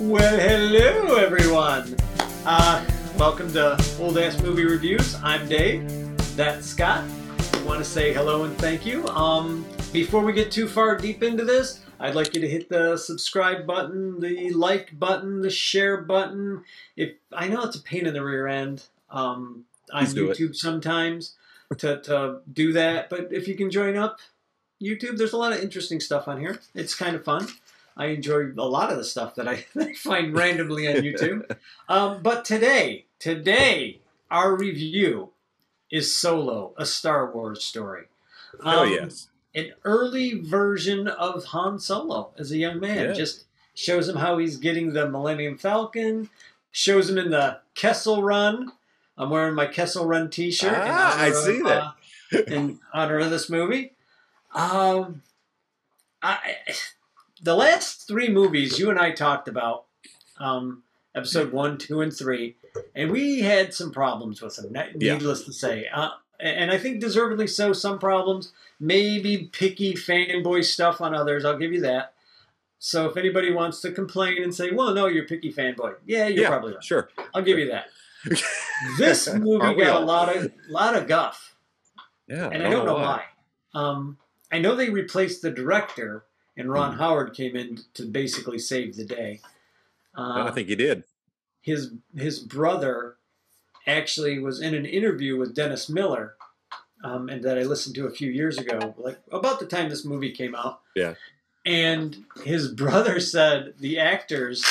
Well, hello everyone. Uh, welcome to Old Ass Movie Reviews. I'm Dave. That's Scott. I want to say hello and thank you. Um, before we get too far deep into this, I'd like you to hit the subscribe button, the like button, the share button. If I know it's a pain in the rear end um, on do it. YouTube sometimes to, to do that, but if you can join up YouTube, there's a lot of interesting stuff on here. It's kind of fun. I enjoy a lot of the stuff that I find randomly on YouTube. Um, but today, today, our review is Solo, a Star Wars story. Oh Um, yes. An early version of Han Solo as a young man. Yeah. Just shows him how he's getting the Millennium Falcon, shows him in the Kessel Run. I'm wearing my Kessel Run t shirt. Ah, I see that. in honor of this movie. Um, I, the last three movies you and I talked about, um, episode one, two, and three, and we had some problems with them. ne- Yeah. Needless to say, uh, and I think deservedly so. Some problems, maybe picky fanboy stuff on others. I'll give you that. So if anybody wants to complain and say, "Well, no, you're picky fanboy," yeah, you're yeah, probably right. sure. I'll give you that. This movie got a lot of lot of guff Yeah, and I don't know why. Um, I know they replaced the director, and Ron Mhm. Howard came in to basically save the day. Uh, I think he did. his his brother actually was in an interview with Dennis Miller, um, and that I listened to a few years ago, like about the time this movie came out. Yeah. And his brother said the actors,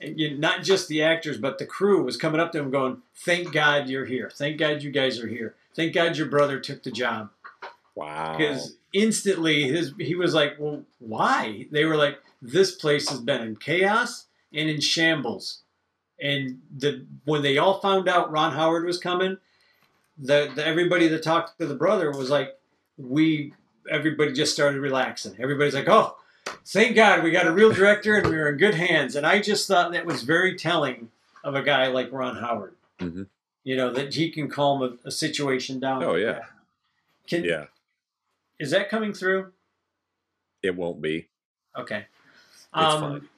not just the actors, but the crew was coming up to him going, "Thank God you're here. Thank God you guys are here. Thank God your brother took the job." Wow. because instantly his he was like, "Well, why?" They were like, "This place has been in chaos and in shambles." And the when they all found out Ron Howard was coming, the, the everybody that talked to the brother was like, "We." Everybody just started relaxing. Everybody's like, "Oh, thank God we got a real director and we were in good hands." And I just thought that was very telling of a guy like Ron Howard. Mhm. You know that he can calm a, a situation down. Oh, like yeah. that. Can yeah, is that coming through? it won't be. Okay. It's Um,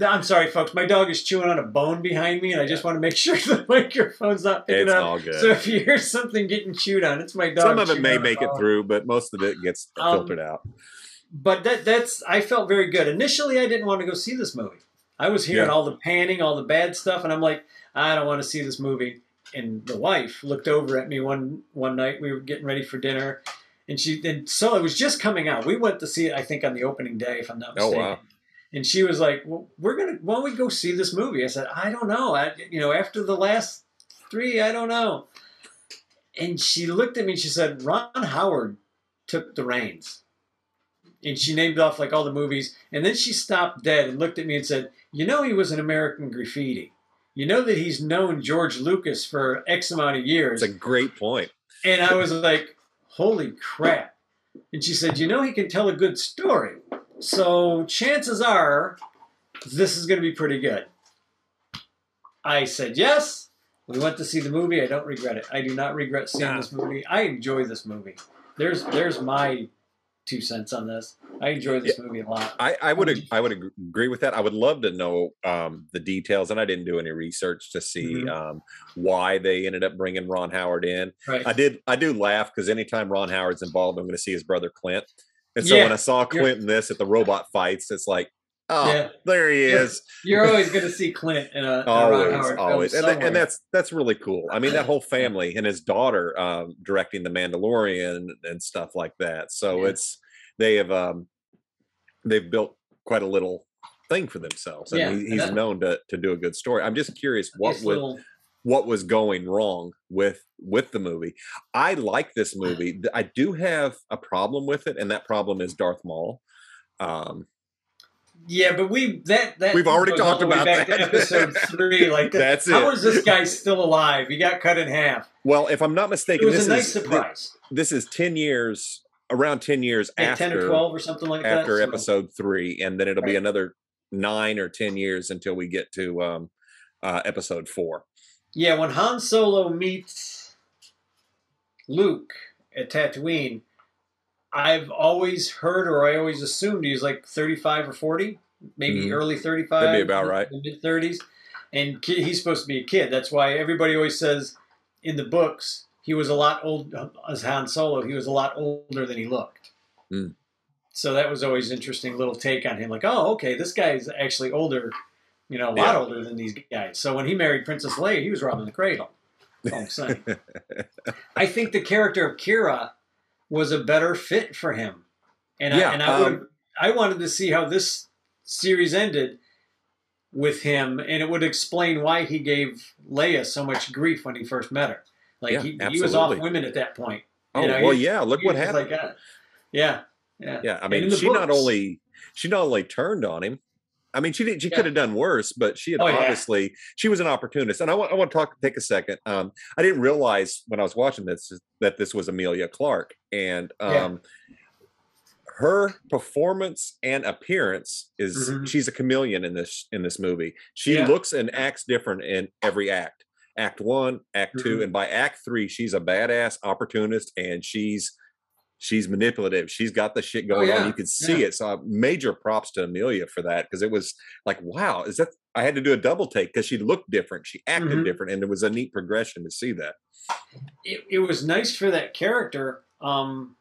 I'm sorry, folks. My dog is chewing on a bone behind me, and I just want to make sure the microphone's not picking It's up. all good. So if you hear something getting chewed on, it's my dog. Some of it may make it through, but most of it gets Um, filtered out. But that that's I felt very good. Initially, I didn't want to go see this movie. I was hearing Yeah. all the panning, all the bad stuff, and I'm like, I don't want to see this movie. And the wife looked over at me one one night. We were getting ready for dinner, and she and so it was just coming out. We went to see it, I think, on the opening day, if I'm not mistaken. Oh, wow. And she was like, "Well, we're gonna. Why don't we go see this movie?" I said, "I don't know. I, you know, after the last three, I don't know." And she looked at me and she said, "Ron Howard took the reins." And she named off like all the movies, and then she stopped dead and looked at me and said, "You know, he was an American Graffiti. You know that he's known George Lucas for X amount of years." It's a great point. And I was like, holy crap. And she said, you know, he can tell a good story. So chances are this is going to be pretty good. I said, yes. We went to see the movie. I don't regret it. I do not regret seeing this movie. I enjoy this movie. There's there's my two cents on this. I enjoy this movie a lot. I, I would ag- I would agree with that. I would love to know um, the details, and I didn't do any research to see Mhm. um, why they ended up bringing Ron Howard in. Right. I did I do laugh because anytime Ron Howard's involved, I'm going to see his brother Clint. And so Yeah, when I saw Clint in this at the robot fights, it's like, oh, Yeah. there he is. You're always going to see Clint in a, in a always, always, and, and that's that's really cool. I mean, that whole family and his daughter um, directing The Mandalorian and stuff like that. So Yeah. it's they have um, they've built quite a little thing for themselves, and Yeah, he, he's that- known to to do a good story. I'm just curious what would little- what was going wrong with with the movie. I like this movie. I do have a problem with it, and that problem is Darth Maul. Um, Yeah, but we that that We've already talked about back to that. episode three. Like That's How it. is this guy still alive? He got cut in half. well, if I'm not It mistaken, was this a nice is surprise. this is 10 years around 10 years Yeah, after ten or twelve or something like that. after so- episode three and then it'll be another nine or 10 years until we get to um, uh, episode four Yeah, when Han Solo meets Luke at Tatooine, I've always heard or I always assumed he was like thirty-five or forty. maybe Mhm. early 35. That'd be about right. Mid 30s. And he's supposed to be a kid. That's why everybody always says in the books he was a lot old as Han Solo. He was a lot older than he looked. Mm. So that was always interesting little take on him. Like, oh, okay, this guy's actually older, you know, a lot Yeah. older than these guys. So when he married Princess Leia, he was robbing the cradle. That's I'm saying. I think the character of Qi'ra was a better fit for him, and Yeah, I, and I, um, I wanted to see how this series ended with him, and it would explain why he gave Leia so much grief when he first met her. Like Yeah, he, he was off women at that point. oh You know, well, he- yeah. Look what happened. Like, uh, yeah, yeah, yeah, I mean, she not only she not only turned on him. I mean, she did, she Yeah. could have done worse, but she had Oh, yeah. obviously she was an opportunist. And I want I want to talk take a second. Um, I didn't realize when I was watching this that this was Emilia Clarke, and Yeah. um, her performance and appearance is Mhm. she's a chameleon in this in this movie. She Yeah. looks and acts different in every act. Act one, act 2 Mhm. and by act three, she's a badass opportunist, and she's she's manipulative. She's got the shit going on. yeah, You could see yeah. it. So uh, major props to Emilia for that because it was like, wow, is that? I had to do a double take because she looked different. She acted Mhm. different, and it was a neat progression to see that. it, it was nice for that character, um,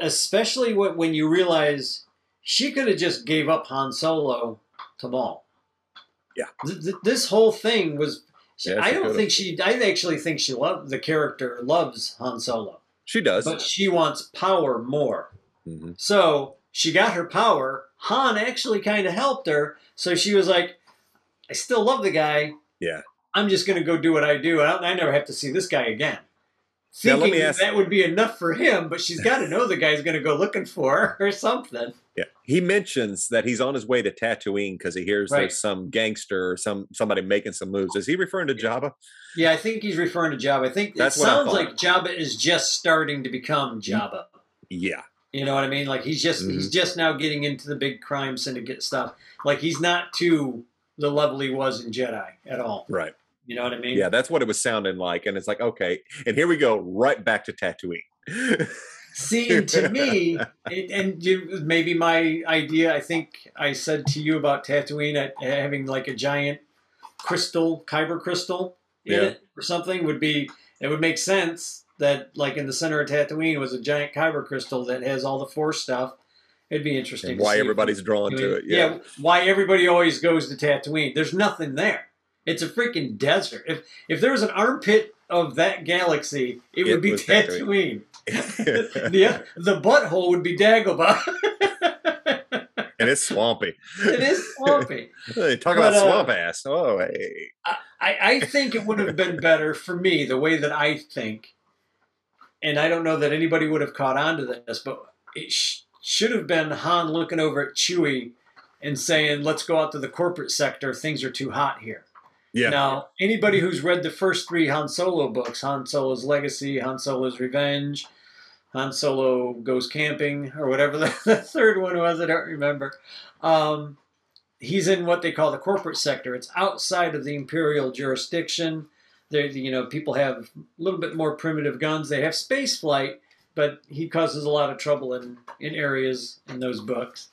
especially when, when you realize she could have just gave up Han Solo to Maul. Yeah. Th- th- this whole thing was. Yeah, I don't could've. think she. I actually think she loved the character. Loves Han Solo, She does. but she wants power more. Mhm. So she got her power. Han actually kind of helped her. So she was like, I still love the guy. Yeah. I'm just going to go do what I do. I, I never have to see this guy again. Now, let Thinking me ask- that would be enough for him, but she's got to know the guy's going to go looking for her or something. Yeah, he mentions that he's on his way to Tatooine because he hears Right. there's some gangster or some somebody making some moves. Is he referring to Jabba? Yeah, I think he's referring to Jabba. I think That's it sounds like Jabba is just starting to become Jabba. Yeah, You know what I mean? Like he's just he's Mm-hmm. just now getting into the big crime syndicate stuff. Like he's not to the level he was in Jedi at all. right. You know what I mean? Yeah, that's what it was sounding like, and it's like okay, and here we go right back to Tatooine. See, and to me, and, and you, maybe my idea, I think I said to you about Tatooine at, having like a giant crystal, kyber crystal in Yeah. it or something would be, it would make sense that like in the center of Tatooine was a giant kyber crystal that has all the force stuff. It'd be interesting. to why everybody's drawn to it? Yeah, why everybody always goes to Tatooine. There's nothing there. It's a freaking desert. If if there was an armpit of that galaxy, it, It would be Tatooine. Tatooine. the the butthole would be Dagobah. and it's swampy. it is swampy. Hey, Talk But, about uh, swamp ass. Oh, hey. I, I think it would have been better for me the way that I think, and I don't know that anybody would have caught on to this, but it sh- should have been Han looking over at Chewie and saying, "Let's go out to the corporate sector. Things are too hot here." Yeah, Now, anybody who's read the first three Han Solo books, Han Solo's Legacy, Han Solo's Revenge, Han Solo Goes Camping, or whatever the, the third one was, I don't remember. Um, he's in what they call the corporate sector. It's outside of the Imperial jurisdiction. You know, people have a little bit more primitive guns. They have space flight, but he causes a lot of trouble in, in areas in those books.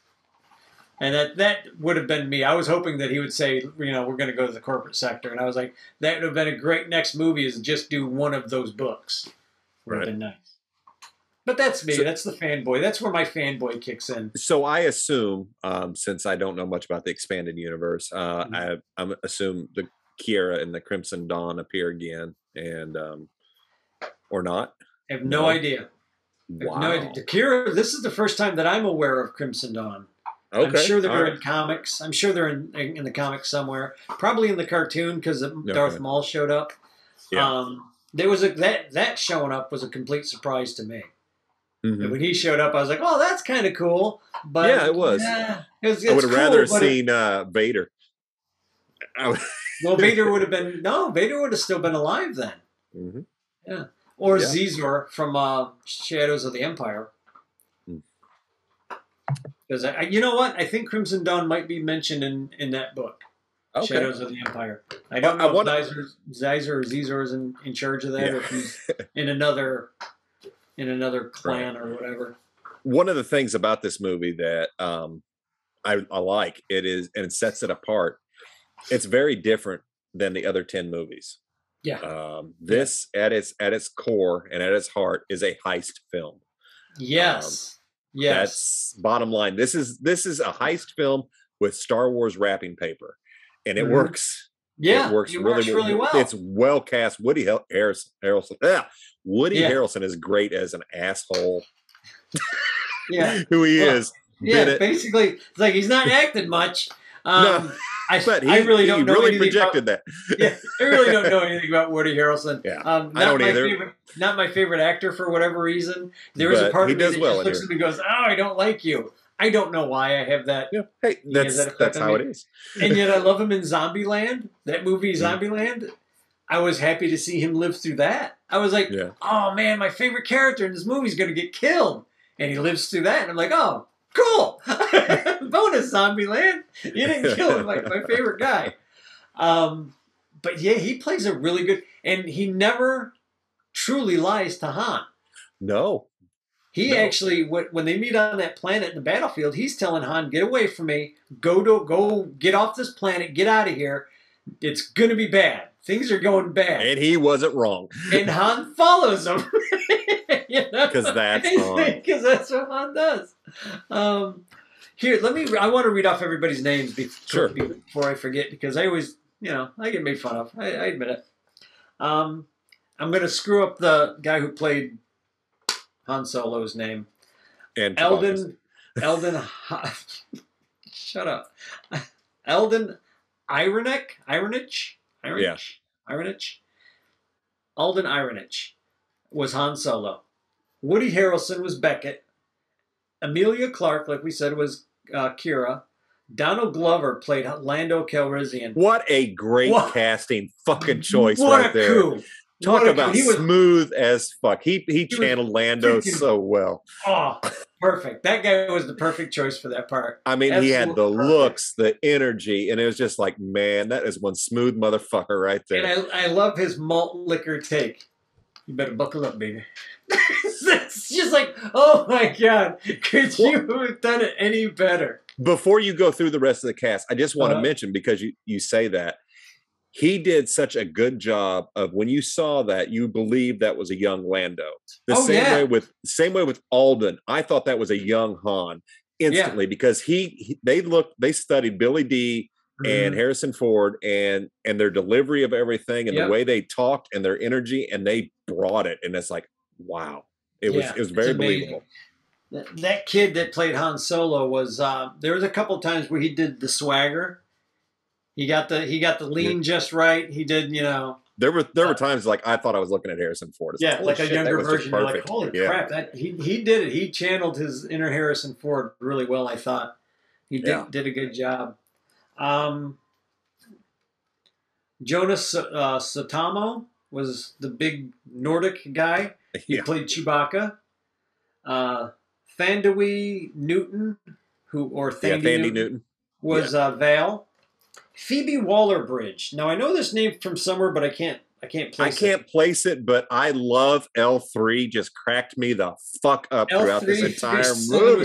And that that would have been me. I was hoping that he would say, you know, we're going to go to the corporate sector, and I was like, that would have been a great next movie. Is just do one of those books. Would have been nice. But that's me. So- that's the fanboy. That's where my fanboy kicks in. so I assume, um, since I don't know much about the expanded universe, uh, Mhm. I I'm assume the Qi'ra and the Crimson Dawn appear again, and um, or not. I have no, No. idea. Wow. no idea. Qi'ra, this is the first time that I'm aware of Crimson Dawn. Okay. I'm sure they're right. in comics. I'm sure they're in, in the comics somewhere. Probably in the cartoon because Darth Maul showed up. Yeah. Um, there was a that that showing up was a complete surprise to me. Mhm. And when he showed up, I was like, "Oh, that's kind of cool." But Yeah, it was. yeah, it was I would have rather cool, it- seen uh, Vader. Well, Vader would have been no. Vader would have still been alive then, Mhm. or Yeah. Zizor from uh, Shadows of the Empire. Because I, I- you know what, I think Crimson Dawn might be mentioned in in that book. Okay. Shadows of the Empire. I don't I know wanna- if Zizer, Zizer or Zizor is in, in charge of that, Yeah. or if he's in another in another clan or whatever. One of the things about this movie that um, I, I like. It is and it sets it apart. It's very different than the other 10 movies. Yeah. Um, this at its at its core and at its heart is a heist film. Yes. Yes. That's bottom line. This is this is a heist film with Star Wars wrapping paper, and it Mhm. works. yeah. it works really, really well. It's well cast. Woody Hel- Harrelson. Harrelson. Yeah, Woody Yeah. Harrelson is great as an asshole. yeah. Who he is. Yeah. Basically, it's like he's not acting much. Um, No, I, But he, I really don't know really anything about- projected that. yeah, I really don't know anything about Woody Harrelson. Yeah, um, I not don't my either. Favorite, not my favorite actor for whatever reason. There is a part of me that well just looks at me and goes, "Oh, I don't like you." I don't know why I have that, Yeah. Hey, that's that that's how it is. and yet I love him in Zombieland. That movie, Mm. Zombieland. I was happy to see him live through that. I was like, Yeah. "Oh man, my favorite character in this movie is going to get killed," and he lives through that, and I'm like, "Oh, cool, bonus zombie land. You didn't kill him, like my favorite guy." Um, but yeah, he plays a really good, and he never truly lies to Han. No. He No. actually, when they meet on that planet in the battlefield, he's telling Han, "Get away from me. Go to go. Get off this planet. Get out of here. It's gonna be bad. Things are going bad." And he wasn't wrong. And Han follows him. you know, 'Cause that's Because that's what Han does. Um, here, let me. I want to read off everybody's names before, Sure. before I forget because I always, you know, I get made fun of. I, I admit it. Um, I'm gonna screw up the guy who played Han Solo's name. And. Eldon, Eldon, shut up. Eldon Ironich, Ironich, Ironich, Yeah. Ironich. Alden Ironich was Han Solo. Woody Harrelson was Beckett. Emilia Clarke, like we said, was uh, Qi'ra. Donald Glover played Lando Calrissian. What a great What- casting fucking choice what right there. coup! Talk What a about. He was- smooth as fuck. He he was channeled Lando so well. Oh, perfect! That guy was the perfect choice for that part. I mean, he had the perfect. looks, the energy, and it was just like, man, that is one smooth motherfucker right there. And I, I love his malt liquor take. You better buckle up, baby. it's just like, oh my god, could you have done it any better? Before you go through the rest of the cast, I just want Uh-huh. to mention because you you say that he did such a good job of when you saw that you believed that was a young Lando. The Oh, same yeah. way with same way with Alden. I thought that was a young Han instantly because he, he they looked they studied Billy Dee and Harrison Ford and and their delivery of everything and Yep. the way they talked and their energy and they brought it and it's like wow it was it was very believable that, that kid that played Han Solo was. Uh, there was a couple times where he did the swagger. He got the he got the lean just right. He did, you know, there were there Uh, were times like I thought I was looking at Harrison Ford It's yeah, holy like shit, a younger version. You're like, holy Yeah. crap! That he he did it. He channeled his inner Harrison Ford really well. I thought he did Yeah. did a good job. Um, Jonas uh, Suotamo was the big Nordic guy. He Yeah. played Chewbacca. Uh, Newton, who or yeah, Thandie Thandie Newton, Newton. was uh, Val. Phoebe Waller-Bridge. Now I know this name from somewhere, but I can't. I can't I place. it. can't place it, but I love L three. Just cracked me the fuck up throughout this entire movie.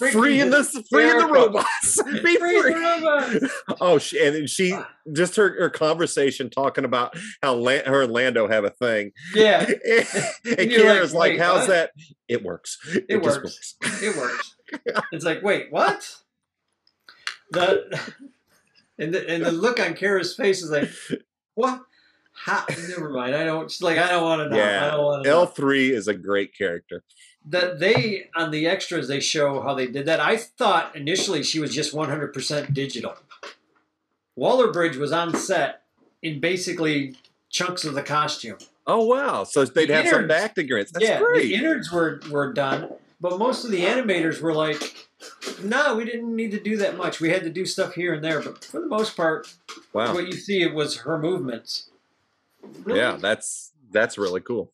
Free in the free in the robots. Be Free free. robots. Oh, she, and she just her, her conversation talking about how La- her and Lando have a thing. Yeah, and you're like, like, "How's what?" that? It works. It, It works. works." it works. It's like, wait, what? The and the, and the look on Kara's face is like, what? How? Never mind. I don't. She's like, I don't want to know. I Yeah, don't want to L three is a great character. That they on the extras they show how they did that. I thought initially she was just 100% digital. Waller Bridge was on set in basically chunks of the costume. Oh wow! So they'd The have to innards- act against. That's yeah, great. the innards were were done, but most of the animators were like, "No, we didn't need to do that much. We had to do stuff here and there, but for the most part, wow. what you see it was her movements." Really? Yeah, that's that's really cool.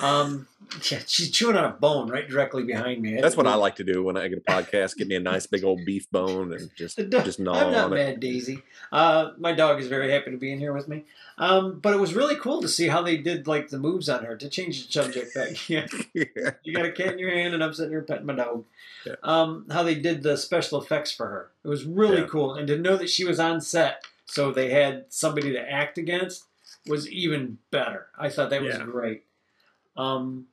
Um, yeah, she's chewing on a bone right directly behind me. That's what I like to do when I get a podcast. Get me a nice big old beef bone and just just gnaw I'm not on mad, it. Daisy. Uh, my dog is very happy to be in here with me. Um, but it was really cool to see how they did like the moves on her to change the subject. Back. Yeah, Yeah. you got a cat in your hand, and I'm sitting here petting my dog. Yeah. Um, how they did the special effects for her. It was really Yeah. cool, and to know that she was on set, so they had somebody to act against, was even better. I thought that was great. Um,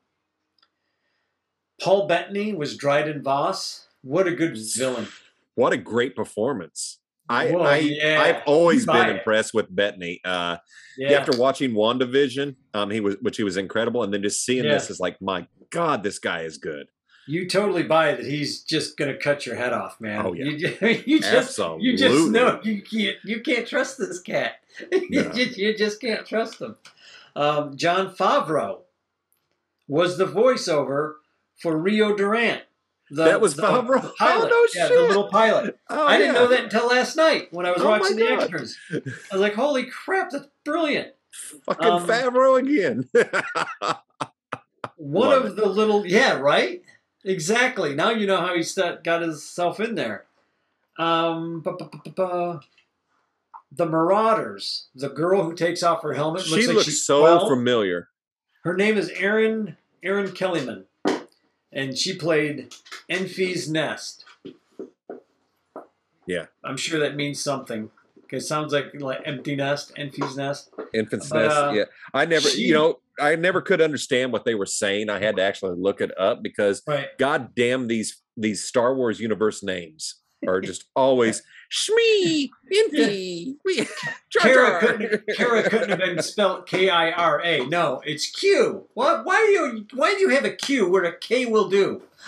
Paul Bettany was Dryden Voss. What a good villain! What a great performance. I, Well, I yeah. I've always Buy been it. impressed with Bettany. Uh, Yeah, After watching WandaVision, um, he was which he was incredible, and then just seeing Yeah. this is like, my God, this guy is good. you totally buy that he's just gonna cut your head off, man. Oh, yeah. you, you just Absolutely. you just know you can't you can't trust this cat. you, No. just, you just can't trust him. Um, Jon Favreau was the voiceover for Rio Durant. The, that was the Favreau. Pilot. Oh no yeah, shit! the little pilot. Oh, I didn't yeah. know that until last night when I was Oh, watching the extras. I was like, "Holy crap, that's brilliant!" Fucking Um, Favreau again. One Love of the little, yeah, right, exactly. Now you know how he st- got himself in there. Um, the Marauders, the girl who takes off her helmet. she looks like looks she's so 12. familiar. Her name is Erin Erin Kellyman, and she played Enfys Nest. Yeah. I'm sure that means something. It sounds like like empty nest, Enfys Nest. Infant's But, Nest. uh, yeah, I never, she- you know, I never could understand what they were saying. I had to actually look it up because, Right. god damn, these these Star Wars universe names are just always Shmee, Infy, we- Jar Kara Jar. couldn't, Kara couldn't have been spelled K I R A. No, it's Q. What? Why do you? Why do you have a Q where a K will do?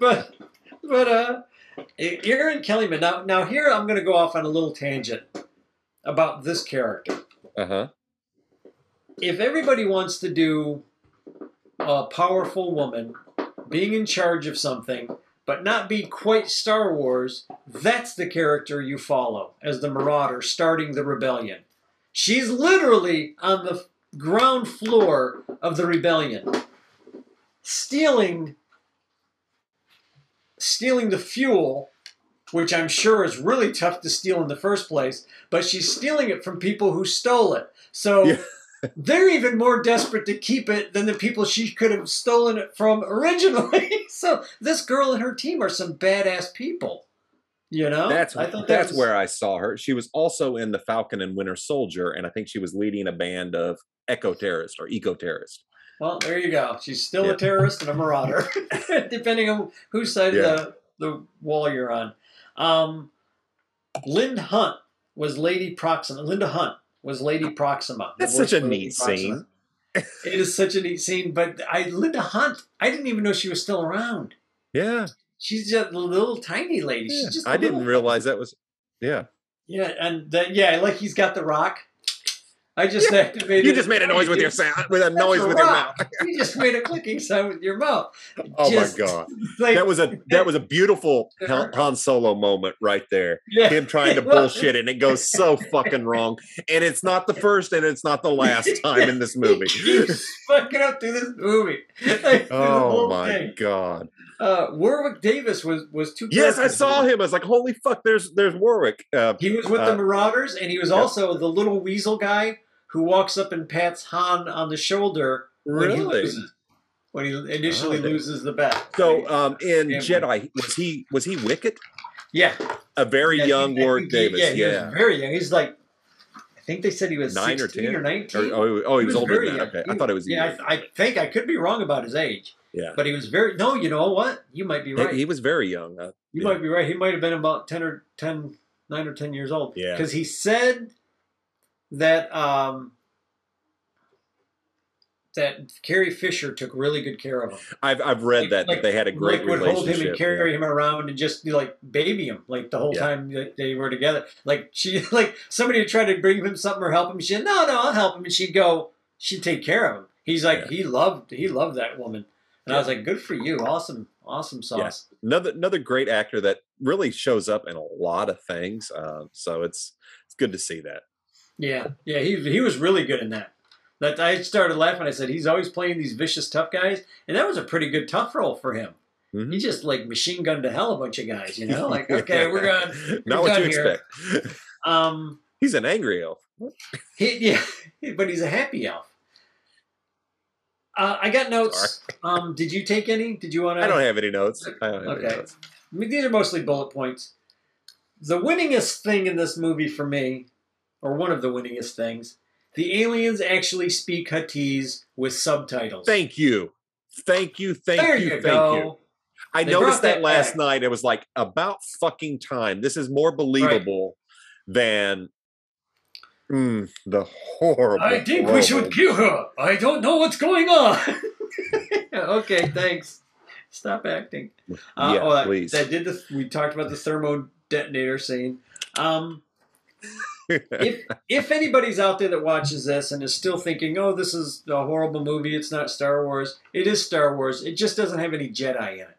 but but uh, Erin Kellyman. Now now here I'm going to go off on a little tangent about this character. Uh huh. If everybody wants to do a powerful woman being in charge of something, but not be quite Star Wars, that's the character you follow as the Marauder starting the rebellion. She's literally on the ground floor of the rebellion, stealing stealing the fuel, which I'm sure is really tough to steal in the first place, but she's stealing it from people who stole it. So Yeah. They're even more desperate to keep it than the people she could have stolen it from originally. so this girl and her team are some badass people. You know? That's I thought that that's was- where I saw her. She was also in the Falcon and Winter Soldier, and I think she was leading a band of eco terrorists or eco terrorists. Well, there you go. She's still Yeah. a terrorist and a marauder, depending on whose side Yeah. of the, the wall you're on. Um, Linda Hunt was Lady Proxima. Linda Hunt was Lady Proxima. That's such a neat scene. It is such a neat scene, but I Linda Hunt. I didn't even know she was still around. Yeah, She's just a little tiny lady. Yeah. just. I I didn't realize that was. Yeah, Yeah, and that, yeah, like he's got the rock. I just activated. you just made a noise with your sound, with a noise a with your mouth. You just made a clicking sound with your mouth. Oh Just, my god, Like, that was a that was a beautiful Han Solo moment right there. yeah. Him trying to bullshit, and it goes so fucking wrong. And it's not the first, and it's not the last time in this movie. Fucking up through this movie. Like, Oh my thing. god. Uh, Warwick Davis was was two. Yes, I saw him. I was like, holy fuck, there's there's Warwick. Uh, He was with Uh, the Marauders, and he was yep. also the little weasel guy who walks up and pats Han on the shoulder when he loses. When he initially Oh. loses the bet. So um, in Yeah. Jedi, was he was he Wicket? yeah, A very Yeah, young he- Warwick he- Davis. he Yeah. was very young. He's like, I think they said he was Nine or 16 10? or Or- nineteen. oh, oh, he was, older than that. Okay, I thought it was. Yeah. I, I think I could be wrong about his age, yeah. but he was very. No, you know what? You might be He- right. He, was very young. Uh, you yeah. might be right. He might have been about ten or 10, 9 or ten years old. Yeah. because he said that um, that Carrie Fisher took really good care of him. I've I've read Like- that, that like- they had a great like would relationship. hold him and carry yeah. him around and just be like baby him like the whole Yeah. time that they were together. Like she like somebody would try to bring him something or help him. She'd no no I'll help him and she'd go she'd take care of him. He's like Yeah. he loved he loved that woman and I was like good for you awesome awesome sauce. Another another great actor that really shows up in a lot of things. Uh, so it's it's good to see that. Yeah, yeah, he he was really good in that. That I started laughing. I said he's always playing these vicious tough guys, and that was a pretty good tough role for him. Mm-hmm. He just like machine gunned to hell a bunch of guys, you know. Like, okay, we're going. Not what you here. expect. Um, he's an angry elf. He, yeah, but he's a happy elf. Uh, I got notes. Um, did you take any? Did you want to? I don't have any notes. I don't have okay. Notes. I mean, these are mostly bullet points. The winningest thing in this movie for me, or one of the winningest things, the aliens actually speak Huttese with subtitles. Thank you. Thank you. Thank there you. you thank go. you. I they noticed that, that last night. It was like about fucking time. This is more believable right. than mm, the horrible. I think horrible. we should kill her. I don't know what's going on. okay, thanks. Stop acting. Uh, yeah, oh, that, please. That did the. We talked about the thermal detonator scene. Um, if if anybody's out there that watches this and is still thinking, "Oh, this is a horrible movie. It's not Star Wars." It is Star Wars. It just doesn't have any Jedi in it.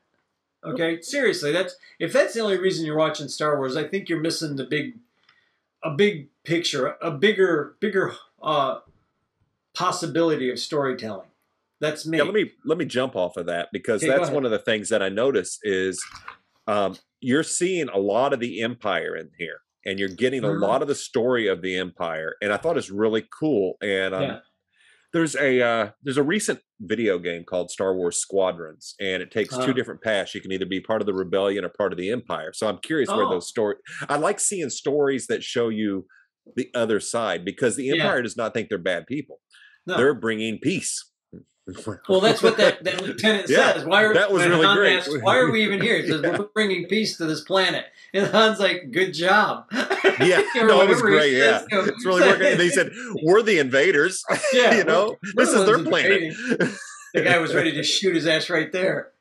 Okay, seriously, that's if that's the only reason you're watching Star Wars, I think you're missing the big, a big picture, a bigger, bigger uh, possibility of storytelling. That's me. Yeah, let me let me jump off of that because okay, that's one of the things that I notice is um, you're seeing a lot of the empire in here, and you're getting mm-hmm. a lot of the story of the empire, and I thought it's really cool. And um, yeah. there's a uh, there's a recent video game called Star Wars Squadrons, and it takes two different paths. You can either be part of the rebellion or part of the empire. So I'm curious oh. where those stories. I like seeing stories that show you the other side because the empire yeah. does not think they're bad people. No. They're bringing peace. Well, that's what that, that lieutenant yeah, says. Why are that was really Han great? Asks, Why are we even here? He says we're bringing peace to this planet, and Han's like, "Good job." Yeah, no, it was great. Yeah, it's really working. And they said we're the invaders. Yeah, you know, this is their planet. the guy was ready to shoot his ass right there.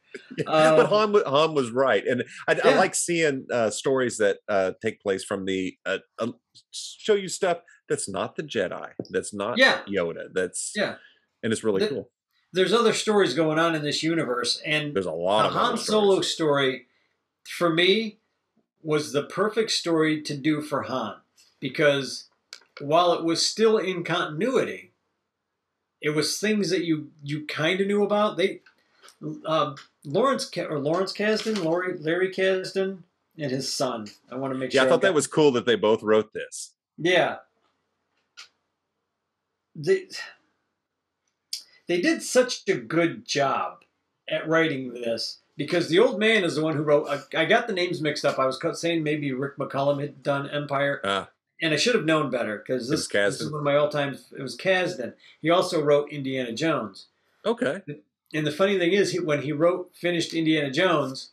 Um, but Han, Han was right, and I, yeah. I like seeing uh, stories that uh, take place from the uh, uh, show you stuff that's not the Jedi, that's not yeah. Yoda, that's yeah, and it's really the, cool. There's other stories going on in this universe, and there's a lot. The Han Solo story, for me, was the perfect story to do for Han because while it was still in continuity, it was things that you you kind of knew about. They uh, Lawrence or Lawrence Kasdan, Larry, Larry Kasdan, and his son. I want to make yeah, sure. Yeah, I thought I that was cool that they both wrote this. Yeah. They they did such a good job at writing this because the old man is the one who wrote. I, I got the names mixed up. I was saying maybe Rick McCallum had done Empire. Uh and I should have known better because this, this, is one of my all-time. It was Kasdan. He also wrote Indiana Jones. Okay. And the funny thing is, he, when he wrote finished Indiana Jones,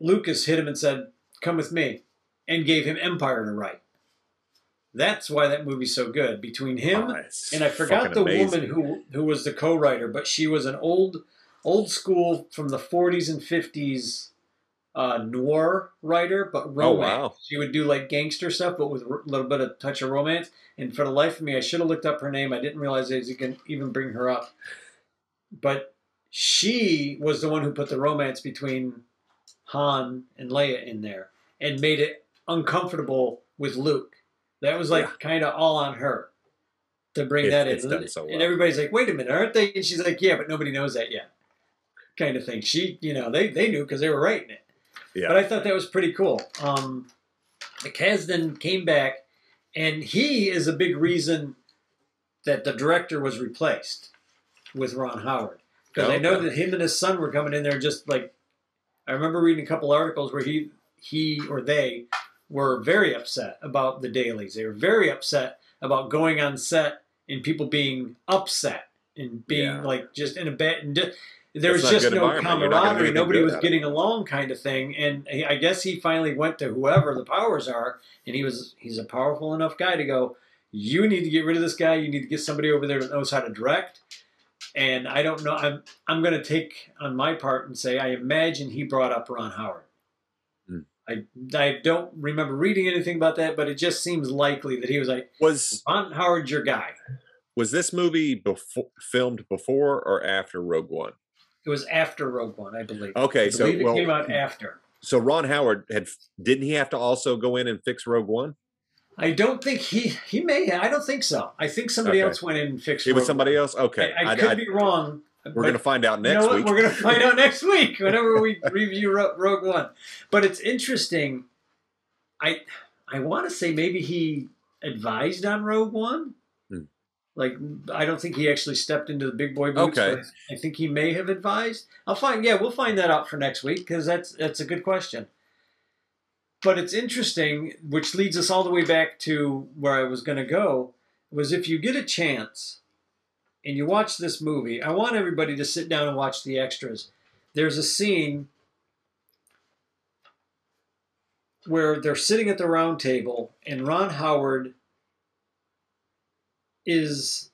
Lucas hit him and said, "Come with me," and gave him Empire to write. That's why that movie's so good. Between him oh, and I forgot the amazing. woman who who was the co-writer, but she was an old old school from the 40s and 50s uh, noir writer, but romance. Oh, wow. She would do like gangster stuff, but with a little bit of touch of romance. And for the life of me, I should have looked up her name. I didn't realize I could even bring her up. But she was the one who put the romance between Han and Leia in there and made it uncomfortable with Luke. That was like yeah. kind of all on her to bring it, that in. So well. And everybody's like, wait a minute, aren't they? And she's like, yeah, but nobody knows that yet. Kind of thing. She, you know, they, they knew because they were writing it. Yeah. But I thought that was pretty cool. Um, Kasdan came back, and he is a big reason that the director was replaced with Ron Howard. Because okay. I know that him and his son were coming in there just like I remember reading a couple articles where he he or they were very upset about the dailies. They were very upset about going on set and people being upset and being yeah. like just in a bad and just, there was just no camaraderie. Nobody was getting along, kind of thing. And he, I guess he finally went to whoever the powers are, and he was he's a powerful enough guy to go. You need to get rid of this guy. You need to get somebody over there that knows how to direct. And I don't know. I'm I'm going to take on my part and say I imagine he brought up Ron Howard. I I don't remember reading anything about that, but it just seems likely that he was like, "Was Ron Howard your guy?" Was this movie before, filmed before or after Rogue One? It was after Rogue One, I believe. Okay, I so it well, came out after. So Ron Howard had didn't he have to also go in and fix Rogue One? I don't think he he may. I don't think so. I think somebody Okay. else went in and fixed. It was somebody One. else. Okay, I, I I- could I- be wrong. We're going to find out you next know week. We're gonna find out next week whenever we review Rogue One. But it's interesting. I I want to say maybe he advised on Rogue One. Hmm. Like I don't think he actually stepped into the big boy boots. Okay. but I think he may have advised. I'll find. Yeah, we'll find that out for next week because that's that's a good question. But it's interesting, which leads us all the way back to where I was going to go. Was if you get a chance and you watch this movie, I want everybody to sit down and watch the extras. There's a scene where they're sitting at the round table and Ron Howard is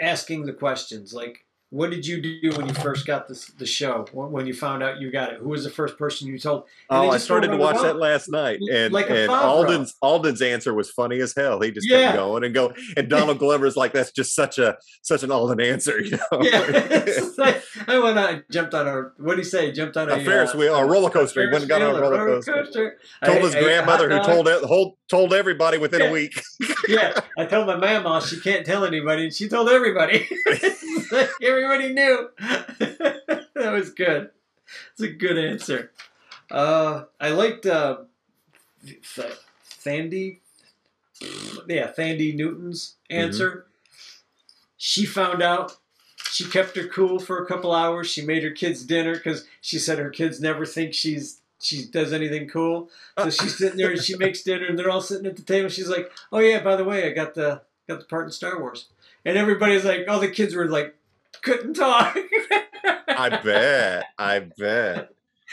asking the questions like what did you do when you first got this, the show when you found out you got it who was the first person you told And Oh, I started to watch that last night, and Like and Alden's Alden's answer was funny as hell. He just Yeah. kept going and go, and Donald Glover's like, "That's just such a such an Alden answer," you know. yeah like, I went on jumped on a what did he say jumped on a, a Ferris uh, wheel, a roller coaster. He went and got on a roller coaster. I Told his a grandmother, who told it, whole, told everybody within Yeah. a week. yeah, I told my mama she can't tell anybody, and she told everybody. everybody knew. that was good. It's a good answer. Uh, I liked uh, Th- Thandie. Yeah, Thandie Newton's answer. She found out. She kept her cool for a couple hours. She made her kids dinner because she said her kids never think she's she does anything cool. So she's sitting there and she makes dinner and they're all sitting at the table. She's like, "Oh yeah, by the way, I got the got the part in Star Wars." And everybody's like, all the kids were like couldn't talk." I bet. I bet.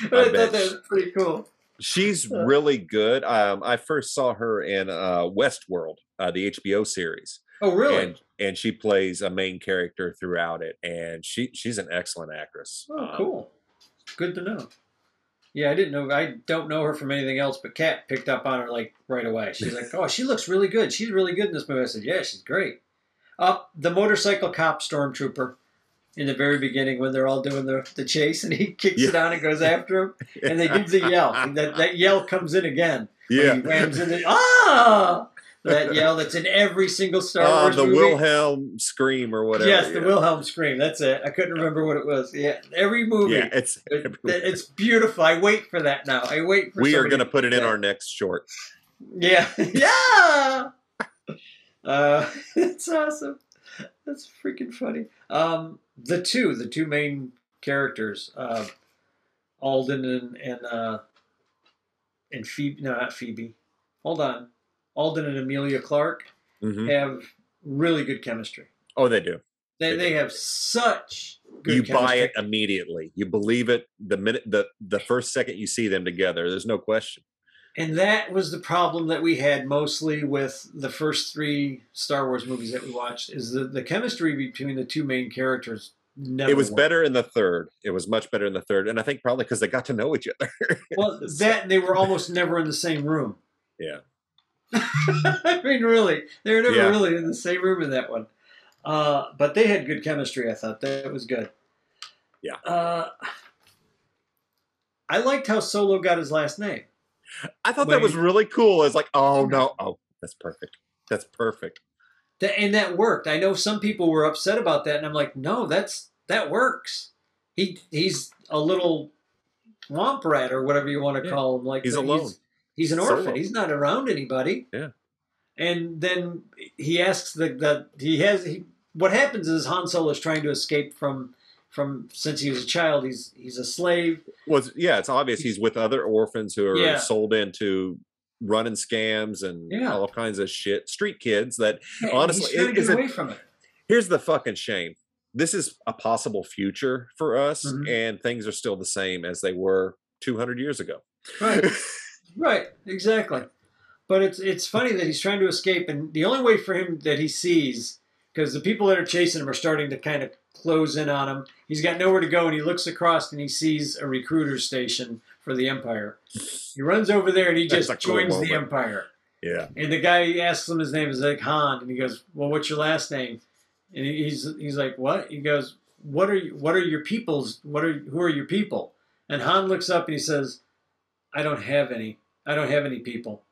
But I, bet. that was pretty cool. She's really good. Um, I first saw her in uh, Westworld, uh, the HBO series. Oh, really? and and she plays a main character throughout it and she she's an excellent actress oh, Um, cool. Good to know. Yeah, I didn't know. I don't know her from anything else, but Kat picked up on her like right away. She's like, "Oh, she looks really good. She's really good in this movie." I said, "Yeah, she's great." Uh, the motorcycle cop stormtrooper in the very beginning when they're all doing the, the chase and he kicks it on and goes after him and they give the yell. And that, that yell comes in again. yeah He rams in the, ah! That yell that's in every single Star uh, Wars the movie. wilhelm scream or whatever yes, the yeah. Wilhelm scream. That's it. I couldn't remember what it was. Yeah, every movie. yeah it's It- it's beautiful. I wait for that now. I wait for we are going to put it in that. our next short Yeah. yeah. Uh, it's awesome. That's freaking funny. Um, the two, the two main characters, uh, Alden and and uh, and Phoebe. No, not Phoebe. Hold on. Alden and Emilia Clarke Mhm. have really good chemistry. oh they do They, They they do. have such good you chemistry. buy it immediately you believe it the minute the the first second you see them together there's no question And that was the problem that we had mostly with the first three Star Wars movies that we watched is the, the chemistry between the two main characters never it was worked. better in the third it was much better in the third and i think probably because they got to know each other Well, that they were almost never in the same room. Yeah. I mean, really, they were never Yeah. really in the same room in that one. Uh, but they had good chemistry. I thought that was good. Yeah. Uh, I liked how Solo got his last name. I thought When that was really cool it's like oh no oh that's perfect that's perfect That, and that worked. I know some people were upset about that, and I'm like, no, that's that works. He he's a little womp rat or whatever you want to Yeah. call him. Like He's alone. He's, an Solo. orphan. He's not around anybody. Yeah. And then he asks the the he has he, what happens is Han Solo is trying to escape from from since he was a child. He's he's a slave. was yeah it's obvious he's with other orphans who are Yeah. sold into running scams and Yeah. all kinds of shit street kids that and Honestly, it- get it- away from it. here's the fucking shame this is a possible future for us Mhm. and things are still the same as they were 200 years ago Right. Right, exactly. But it's it's funny that he's trying to escape, and the only way for him that he sees, because the people that are chasing him are starting to kind of close in on him. He's got nowhere to go, and he looks across and he sees a recruiter station for the Empire. He runs over there and he just cool joins the. Empire. yeah And the guy asks him his name is like Han, and he goes, "Well, what's your last name?" And he's he's like, "What?" He goes, "What are you, what are your people's? What are who are your people?" And Han looks up and he says, "I don't have any. I don't have any people.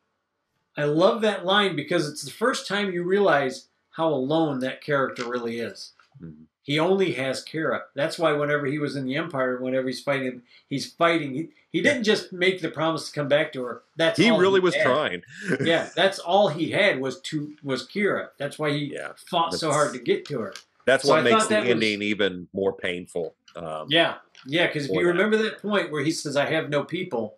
I love that line because it's the first time you realize how alone that character really is. Mm-hmm. He only has Qi'ra. That's why whenever he was in the Empire, whenever he's fighting, he's fighting. He, he didn't just make the promise to come back to her. That's he really he was had. trying. yeah, that's all he had was to was Qi'ra. That's why he yeah, fought so hard to get to her. That's so what I makes the ending was, even more painful. Um, yeah, yeah, because if you that. remember that point where he says, "I have no people,"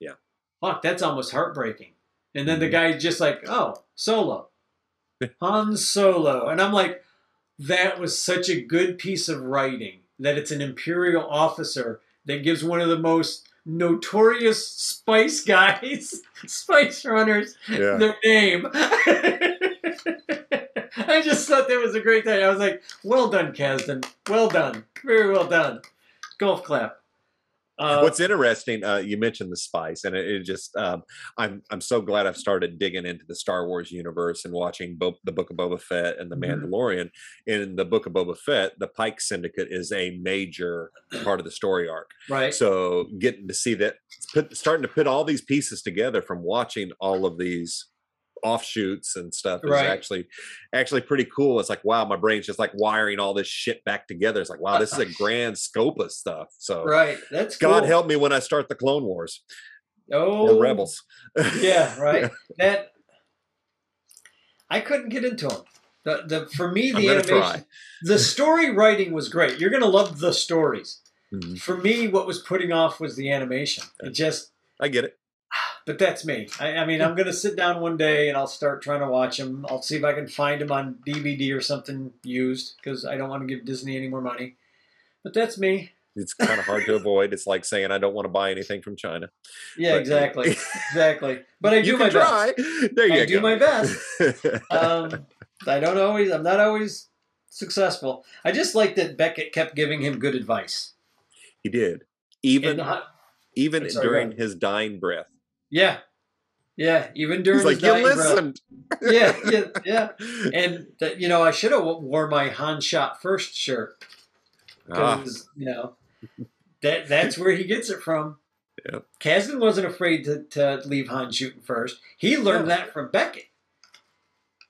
yeah, fuck, that's almost heartbreaking. And then mm-hmm. the guy's just like, "Oh, Solo, Han Solo," and I'm like, that was such a good piece of writing that it's an Imperial officer that gives one of the most notorious spice guys, spice runners, yeah. their name. I just thought that was a great thing. I was like, well done, Kasdan. Well done. Very well done. Golf clap. Uh, What's interesting, uh, you mentioned the spice, and it, it just um, I'm I'm so glad I've started digging into the Star Wars universe and watching Bo- the Book of Boba Fett and the mm-hmm. Mandalorian. In the Book of Boba Fett, the Pike Syndicate is a major part of the story arc. Right. So getting to see that, put, starting to put all these pieces together from watching all of these offshoots and stuff is right. actually actually pretty cool. It's like wow, my brain's just like wiring all this shit back together. It's like wow, this is a grand scope of stuff. So right, that's God cool. help me when I start the Clone Wars. Oh, or Rebels. yeah, right. that I couldn't get into them. The, the for me the animation, try. the story writing was great. You're gonna love the stories. Mm-hmm. For me, what was putting off was the animation. It just I get it but that's me. I, I mean, I'm going to sit down one day and I'll start trying to watch them. I'll see if I can find them on DVD or something used because I don't want to give Disney any more money. But that's me. It's kind of hard to avoid. It's like saying I don't want to buy anything from China. Yeah, but, exactly, exactly. But I do my try. best. There you I go. do my best. Um, I don't always. I'm not always successful. I just like that Beckett kept giving him good advice. He did, even even sorry, during his dying breath. Yeah. Yeah, even during like, you listened. yeah, yeah, yeah. And that, you know, I should have wore my Han shot first shirt because ah. you know that that's where he gets it from. Yeah. Kasdan wasn't afraid to, to leave Han shooting first. He learned yeah. that from Beckett.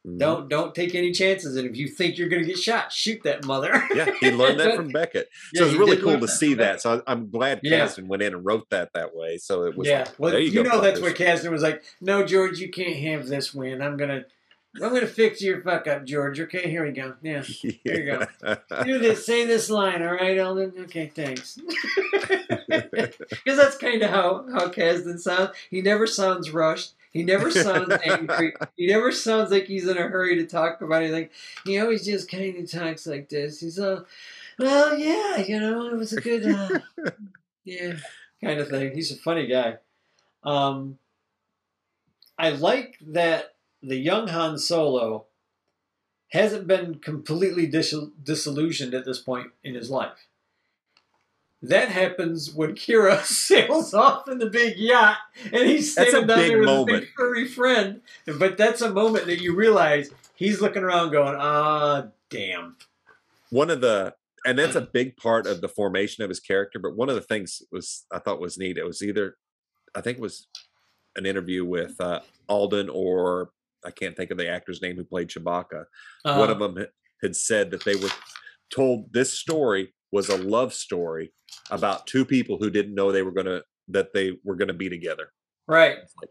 Mm-hmm. Don't don't take any chances, and if you think you're going to get shot, shoot that mother. yeah, he learned that from Beckett. So yeah, it's really cool to see that. So I'm glad yeah. Kasdan went in and wrote that that way. So it was. Yeah, well, you, you know that's where Kasdan was like, "No, George, you can't have this win. I'm gonna." I'm gonna fix your fuck up, George. Okay, here we go. Yeah, here you go. Do this. Say this line. All right, Alden. Okay, thanks. Because that's kind of how how Kasdan sounds. He never sounds rushed. He never sounds angry. He never sounds like he's in a hurry to talk about anything. He always just kind of talks like this. He's all, well, yeah, you know, it was a good, uh, yeah, kind of thing. He's a funny guy. Um, I like that the young Han Solo hasn't been completely dis- disillusioned at this point in his life. That happens when Qi'ra sails off in the big yacht and he's standing down there with moment. a big furry friend. But that's a moment that you realize he's looking around going, ah, damn. One of the and that's a big part of the formation of his character. But one of the things was I thought was neat. It was either I think it was an interview with uh, Alden or I can't think of the actor's name who played Chewbacca. Uh-huh. One of them had said that they were told this story was a love story about two people who didn't know they were going to that they were going to be together. Right. It's like,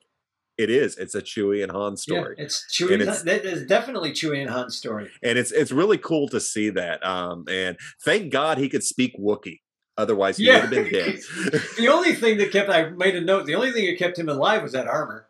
it is. It's a Chewie and Han story. Yeah, it's Chewie. It's, is definitely Chewie and Han story. And it's it's really cool to see that. Um, and thank God he could speak Wookiee. Otherwise, he yeah. would have been dead. the only thing that kept I made a note. The only thing that kept him alive was that armor.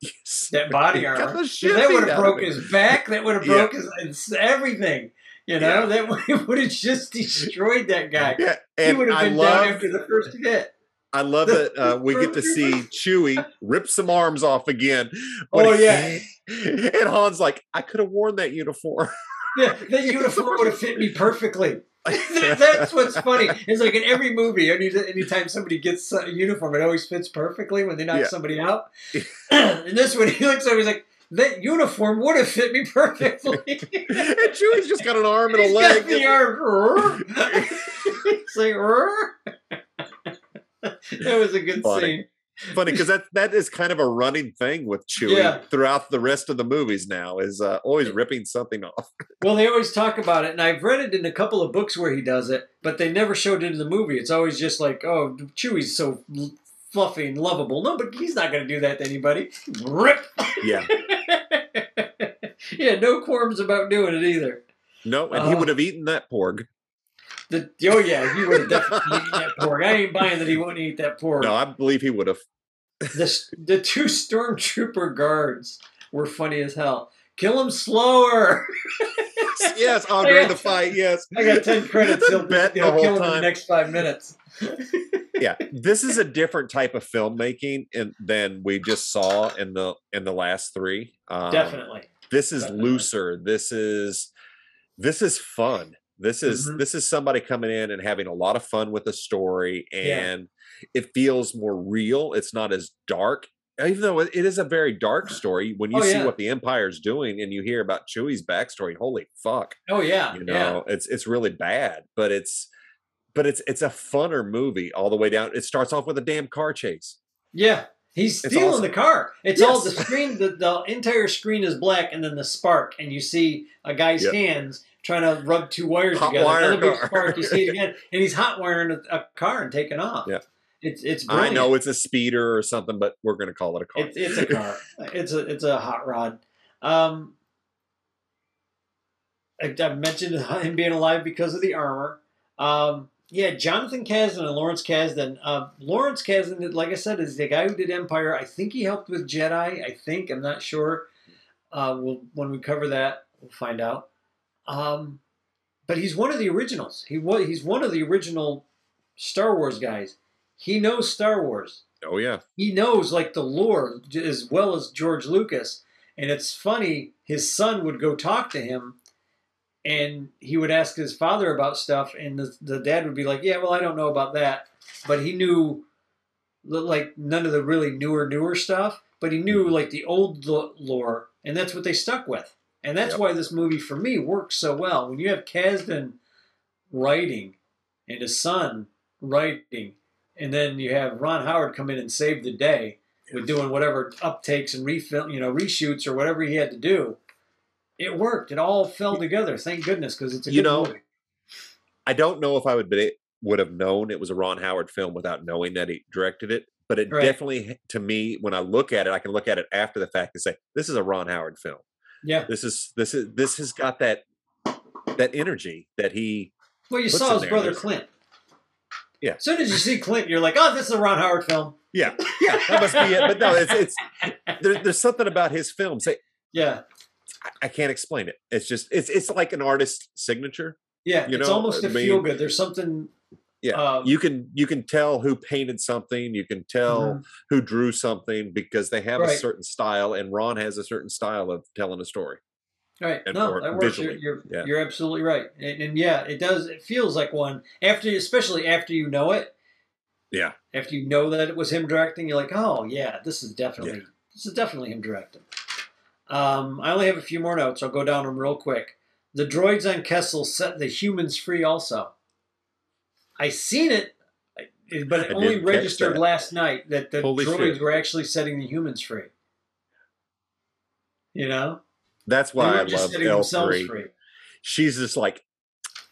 Yes. That body armor. That would have broke his back. That would have broke yeah. his everything. You know, yeah. that would have just destroyed that guy. Yeah, he would have been love, down after the first hit. I love that uh, we get to see Chewie rip some arms off again. Oh yeah, and Han's like, I could have worn that uniform. yeah, that uniform would have fit me perfectly. That's what's funny. It's like in every movie, any anytime somebody gets a uniform, it always fits perfectly when they knock yeah. somebody out. and this one, he looks over, he's like, that uniform would have fit me perfectly. and Chewie's just got an arm and a leg. Got the arm. it's like, that was a good Funny. scene. funny because that that is kind of a running thing with Chewie yeah. throughout the rest of the movies. Now is uh, always ripping something off. well, they always talk about it, and I've read it in a couple of books where he does it, but they never showed it in the movie. It's always just like, oh, Chewie's so fluffy and lovable. No, but he's not going to do that to anybody. Rip. Yeah. Yeah, no qualms about doing it either. No, and uh, he would have eaten that porg. The, oh yeah, he would have definitely eaten that pork. I ain't buying that he wouldn't eat that pork. No, I believe he would have. the the two stormtrooper guards were funny as hell. Kill him slower. yes, oh, during the fight. Yes, I got ten credits. He'll, bet he'll the kill him time. in the next five minutes. yeah, this is a different type of filmmaking in, than we just saw in the in the last three. Um, Definitely. This is looser. This is this is fun. This is mm-hmm. this is somebody coming in and having a lot of fun with a story, and yeah. it feels more real. It's not as dark, even though it is a very dark story. When you oh, see yeah. what the Empire's doing, and you hear about Chewie's backstory, holy fuck! Oh yeah, you know yeah. it's it's really bad, but it's but it's it's a funner movie all the way down. It starts off with a damn car chase. Yeah, He's stealing awesome. the car. It's yes. all the screen. The, the entire screen is black, and then the spark, and you see a guy's yep. hands trying to rub two wires hot together. Wire Another big spark, you see it again, and he's hot wiring a, a car and taking off. Yeah. It's it's. Brilliant. I know it's a speeder or something, but we're going to call it a car. It's, it's a car. it's a it's a hot rod. Um, I, I, mentioned him being alive because of the armor. Um, yeah, Jonathan Kasdan and Lawrence Kasdan. Uh, Lawrence Kasdan, like I said, is the guy who did Empire. I think he helped with Jedi. I think I'm not sure. Uh, we'll, when we cover that, we'll find out. Um, but he's one of the originals. He was he's one of the original Star Wars guys. He knows Star Wars. Oh yeah. He knows like the lore as well as George Lucas. And it's funny, his son would go talk to him and he would ask his father about stuff and the, the dad would be like, "Yeah, well, I don't know about that." But he knew like none of the really newer newer stuff, but he knew mm-hmm. like the old lore and that's what they stuck with. And that's yep. why this movie, for me, works so well. When you have Kasdan writing and his son writing, and then you have Ron Howard come in and save the day with doing whatever uptakes and refilm, you know, reshoots or whatever he had to do. It worked. It all fell together. Thank goodness, because it's a you know. Movie. I don't know if I would be, would have known it was a Ron Howard film without knowing that he directed it. But it right. definitely, to me, when I look at it, I can look at it after the fact and say, "This is a Ron Howard film." Yeah. This is this is this has got that that energy that he Well, you saw his brother Clint. Yeah. As soon as you see Clint, you're like, oh, this is a Ron Howard film. Yeah. Yeah. That must be it. But no, it's it's there, there's something about his films. yeah. I, I can't explain it. It's just it's it's like an artist signature. Yeah, you know? it's almost a mean, feel good. There's something yeah um, you can you can tell who painted something you can tell mm-hmm. who drew something because they have right. a certain style and ron has a certain style of telling a story right and, no that works you're, you're, yeah. you're, absolutely right and, and, yeah it does it feels like one after especially after you know it yeah after you know that it was him directing you're like oh yeah this is definitely yeah. this is definitely him directing um, i only have a few more notes i'll go down them real quick the droids on kessel set the humans free also I seen it, but it only registered last night that the Holy droids shit. were actually setting the humans free. You know, that's why I love L three. She's just like,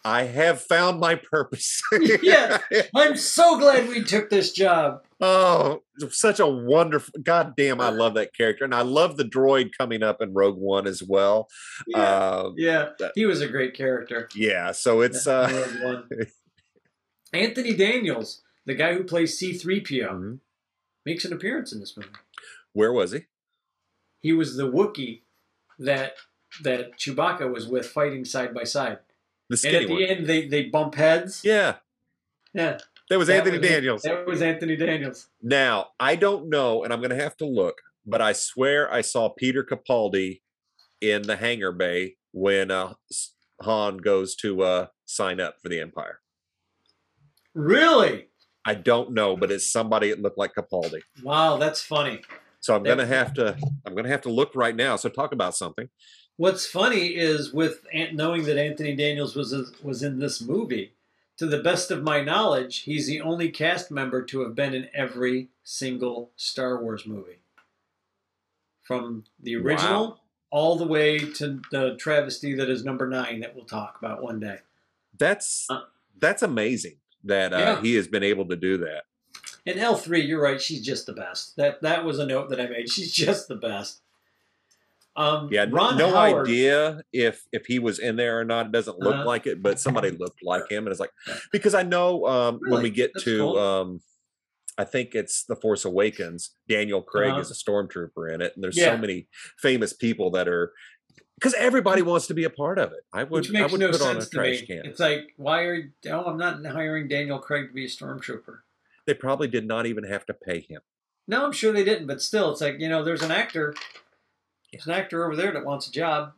I have found my purpose. yeah, I'm so glad we took this job. Oh, such a wonderful! God damn, I love that character, and I love the droid coming up in Rogue One as well. Yeah, uh, yeah, he was a great character. Yeah, so it's uh, Anthony Daniels, the guy who plays C3PO, mm-hmm. makes an appearance in this movie. Where was he? He was the Wookiee that that Chewbacca was with fighting side by side. The skinny and at the one. end, they, they bump heads. Yeah. Yeah. That was that Anthony was, Daniels. That was Anthony Daniels. Now, I don't know, and I'm going to have to look, but I swear I saw Peter Capaldi in the hangar bay when uh, Han goes to uh, sign up for the Empire. Really? I don't know, but it's somebody that looked like Capaldi. Wow, that's funny. So I'm gonna have to I'm gonna have to look right now. So talk about something. What's funny is with knowing that Anthony Daniels was was in this movie, to the best of my knowledge, he's the only cast member to have been in every single Star Wars movie. From the original Wow. all the way to the travesty that is number nine that we'll talk about one day. That's Uh, that's amazing that uh, Yeah. he has been able to do that. And L three, you're right, she's just the best. That that was a note that I made. She's just the best. Um, Yeah, Ron no Howard, idea if if he was in there or not. It doesn't look Uh-huh. like it, but somebody looked like him, and it's like because I know um, when we get That's to cool. um, I think it's the Force Awakens. Daniel Craig Uh-huh. is a stormtrooper in it, and there's Yeah. so many famous people that are because everybody wants to be a part of it. I would which I would no put on a sense to trash me. can. It's like, why are you, oh, I'm not hiring Daniel Craig to be a stormtrooper. They probably did not even have to pay him. No, I'm sure they didn't, but still, it's like you know, there's an actor, there's an actor over there that wants a job.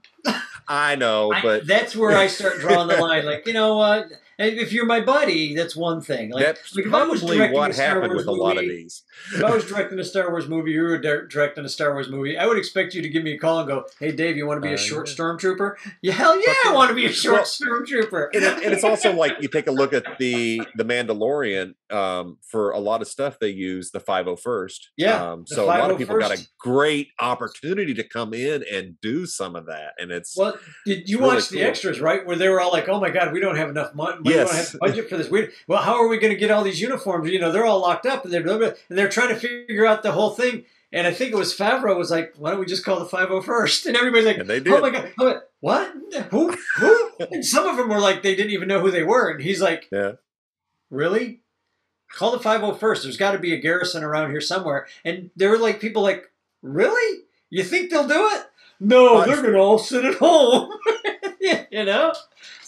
I know, I- but that's where I start drawing the line. Like, you know what? If you're my buddy, that's one thing. Like, that's like, if I was probably directing what happened Wars with a lot of movie- these. if I was directing a Star Wars movie, you were dir- directing a Star Wars movie, I would expect you to give me a call and go, "Hey, Dave, you want to be a Uh, short yeah. stormtrooper? Yeah, hell yeah, I want to be a short Well, stormtrooper." and, it, and it's also like you take a look at the the Mandalorian. Um, for a lot of stuff, they use the 501st. Yeah, Um, so a lot of people got a great opportunity to come in and do some of that, and it's Well, did you really watch the cool. extras, right? Where they were all like, "Oh my God, we don't have enough money. We don't Yes. have budget for this. We, well, how are we going to get all these uniforms? You know, they're all locked up, and they're blah, blah, and they're trying to figure out the whole thing." And I think it was Favreau was like, "Why don't we just call the 501st?" And everybody's like, and they oh did. "Oh my God, oh what? Who? Who?" and some of them were like, they didn't even know who they were. And he's like, Yeah. really? Call the 501st. There's got to be a garrison around here somewhere." And there were like people like, "Really? You think they'll do it?" No, they're going to all sit at home. you know?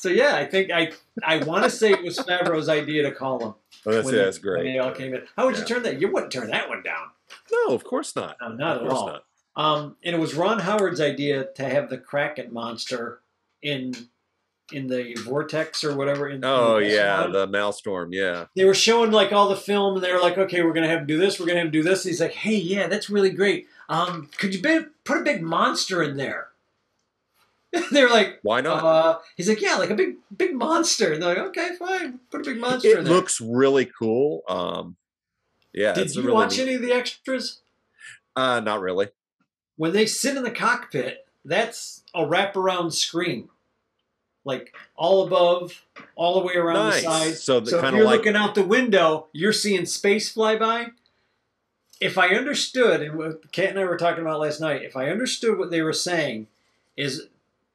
So yeah, I think I I want to say it was Favreau's idea to call them. Oh, that's, when yeah, that's When great. they all came in. How would you turn that? You wouldn't turn that one down. No, of course not. No, not of at all. not. Um, and it was Ron Howard's idea to have the Kraken monster in in the vortex or whatever. In, Oh in the yeah, one. the Maelstrom. Yeah, they were showing like all the film, and they were like, "Okay, we're gonna have him do this. We're gonna have him do this." he's like, "Hey, yeah, that's really great. Um, could you be, put a big monster in there?" they were like, why not? uh, "He's like, yeah, like a big big monster." And they're like, "Okay, fine, put a big monster it in there." It looks really cool. Um, yeah. Did you really watch neat- any of the extras? Uh, not really. when they sit in the cockpit, that's a wraparound screen, like all above, all the way around Nice. the sides. So the so if you're like- looking out the window, you're seeing space fly by. If I understood, and what Kat and I were talking about last night, if I understood what they were saying, is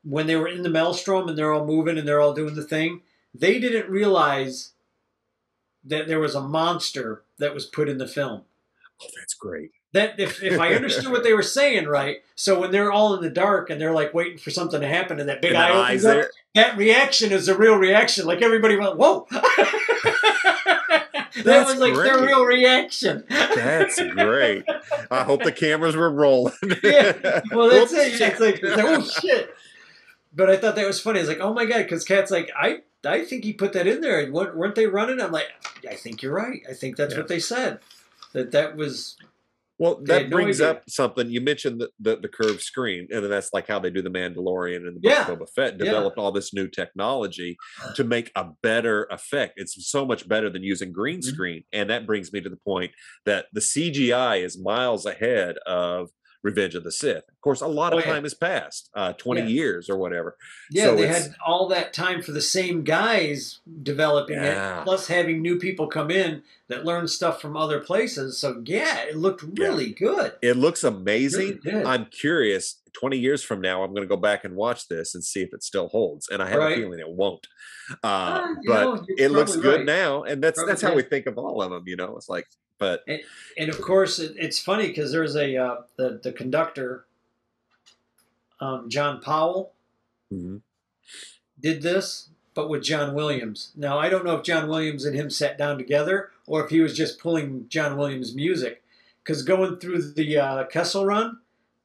when they were in the maelstrom and they're all moving and they're all doing the thing, they didn't realize that there was a monster that was put in the film Oh, that's great. that if, if I understood what they were saying right, so when they're all in the dark and they're like waiting for something to happen and that big And eye opens up, there. that reaction is a real reaction. Like everybody went, "Whoa!" that That's was like their real reaction. That's great. I hope the cameras were rolling. Yeah, Well, that's Whoops. it. It's like, it's like, oh shit. But I thought that was funny. I was like, oh my god, because Kat's like, I, I think he put that in there. And weren't they running? I'm like, I think you're right. I think that's Yeah. what they said. That that was Well, that no brings up something. You mentioned the, the, the curved screen, and then that's like how they do the Mandalorian and the Book Yeah. of Boba Fett Yeah. developed all this new technology to make a better effect. It's so much better than using green Mhm. screen. And that brings me to the point that the CGI is miles ahead of Revenge of the Sith. Of course, a lot of Oh, yeah. time has passed, uh, 20 Yeah. years or whatever. Yeah, So they had all that time for the same guys developing Yeah. it, plus having new people come in that learn stuff from other places. So yeah, it looked really good. It looks amazing. Really. I'm curious. 20 years from now, I'm going to go back and watch this and see if it still holds. And I have Right. a feeling it won't. Uh, Ah, you but know, it looks good right. now, and that's Probably that's how we think of all of them. You know, it's like, but And of course, it, it's funny because there's a uh, the the conductor, um, John Powell, mhm. did this, but with John Williams. Now I don't know if John Williams and him sat down together or if he was just pulling John Williams' music, because going through the uh, Kessel Run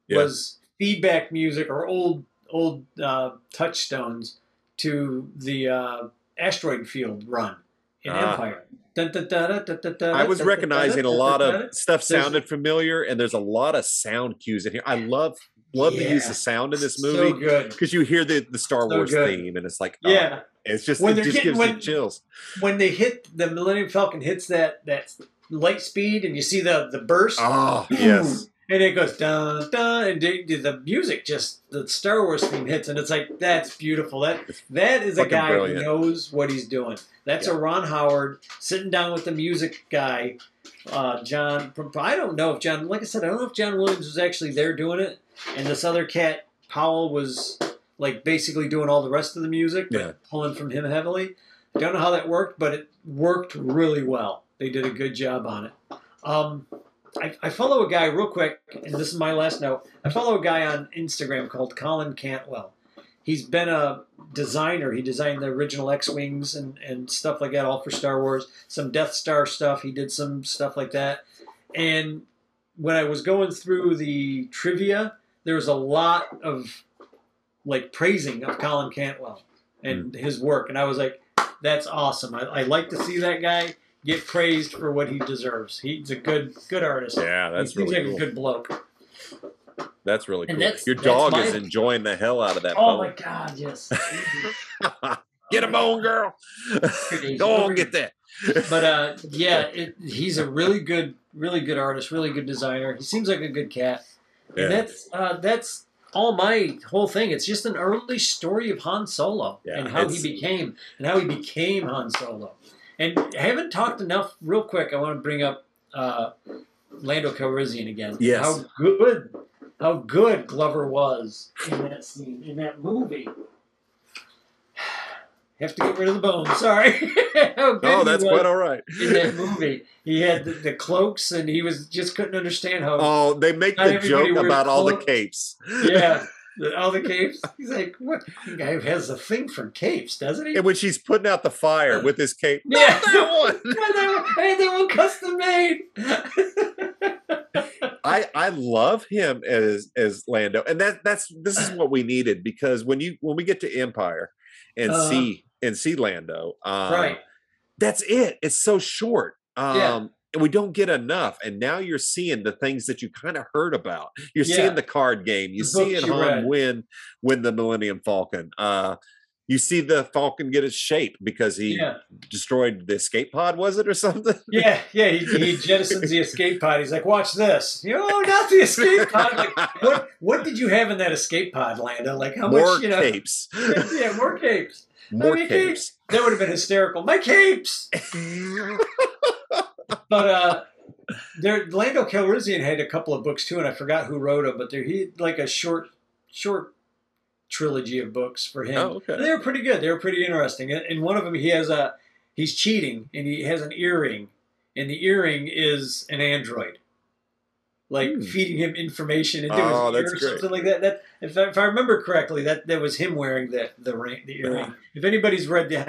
Yeah. was feedback music or old old uh, touchstones to the uh, asteroid field run in Ah. Empire. I was recognizing a lot of stuff sounded familiar, and there's a lot of sound cues in here. I love love yeah. to use the sound in this movie. So because you hear the the Star so Wars good. theme, and it's like oh, yeah, it's just when it just getting, gives when, you chills. When they hit the Millennium Falcon hits that that light speed, and you see the the burst. Oh yes. And it goes dun dun, and the music just the Star Wars theme hits, and it's like that's beautiful. That that is a guy brilliant. who knows what he's doing. That's yeah. a Ron Howard sitting down with the music guy, uh, John. I don't know if John, like I said, I don't know if John Williams was actually there doing it, and this other cat Powell was like basically doing all the rest of the music, yeah. pulling from him heavily. I don't know how that worked, but it worked really well. They did a good job on it. Um, I, I, follow a guy real quick, and this is my last note. I follow a guy on Instagram called Colin Cantwell. He's been a designer. He designed the original X Wings and, and stuff like that, all for Star Wars. Some Death Star stuff. He did some stuff like that. And when I was going through the trivia, there was a lot of like praising of Colin Cantwell and mm. his work. And I was like, that's awesome. I, I like to see that guy get praised for what he deserves. He's a good good artist. Yeah, that's he really like cool. a good bloke. That's really cool. That's, Your dog my, is enjoying the hell out of that. Oh bone. my god, yes. get a bone, girl. Go on, get that. but uh, yeah, it, he's a really good, really good artist, really good designer. He seems like a good cat. Yeah. And that's uh, that's all my whole thing. It's just an early story of Han Solo yeah, and how he became and how he became Han Solo. And I haven't talked enough. Real quick, I want to bring up uh, Lando Calrissian again. Yes. How good, how good Glover was in that scene, in that movie. Have to get rid of the bones. Sorry. oh, that's quite all right. in that movie, he had the, the, cloaks, and he was just couldn't understand how. Oh, they make the joke about all the capes. Yeah, all the capes. He's like, what? The guy has a thing for capes, doesn't he? And when she's putting out the fire with his cape, yeah, that one. that one. Hey, that one custom made. I I love him as as Lando, and that that's this is what we needed because when you when we get to Empire and uh, see and see Lando, um, right? That's it. It's so short. Um, yeah and we don't get enough. And now you're seeing the things that you kind of heard about. You're yeah. seeing the card game. You see it Han win win the Millennium Falcon. Uh, you see the Falcon get its shape because he yeah. destroyed the escape pod, was it or something? Yeah, yeah. He, he jettisons the escape pod. He's like, "Watch this!" You know, not the escape pod. Like, what? What did you have in that escape pod, Lando? Like, how more much? You know, capes. yeah, more capes. More I mean, capes. capes. That would have been hysterical. My capes but uh, there, Lando Calrissian had a couple of books too, and I forgot who wrote them. But there, he like a short, short trilogy of books for him. Oh, okay. They were pretty good. They were pretty interesting. And one of them, he has a he's cheating, and he has an earring, and the earring is an android. Like hmm. feeding him information into oh, his ear or something like that. That if I, if I remember correctly, that that was him wearing the the ring, the earring. Yeah. If anybody's read the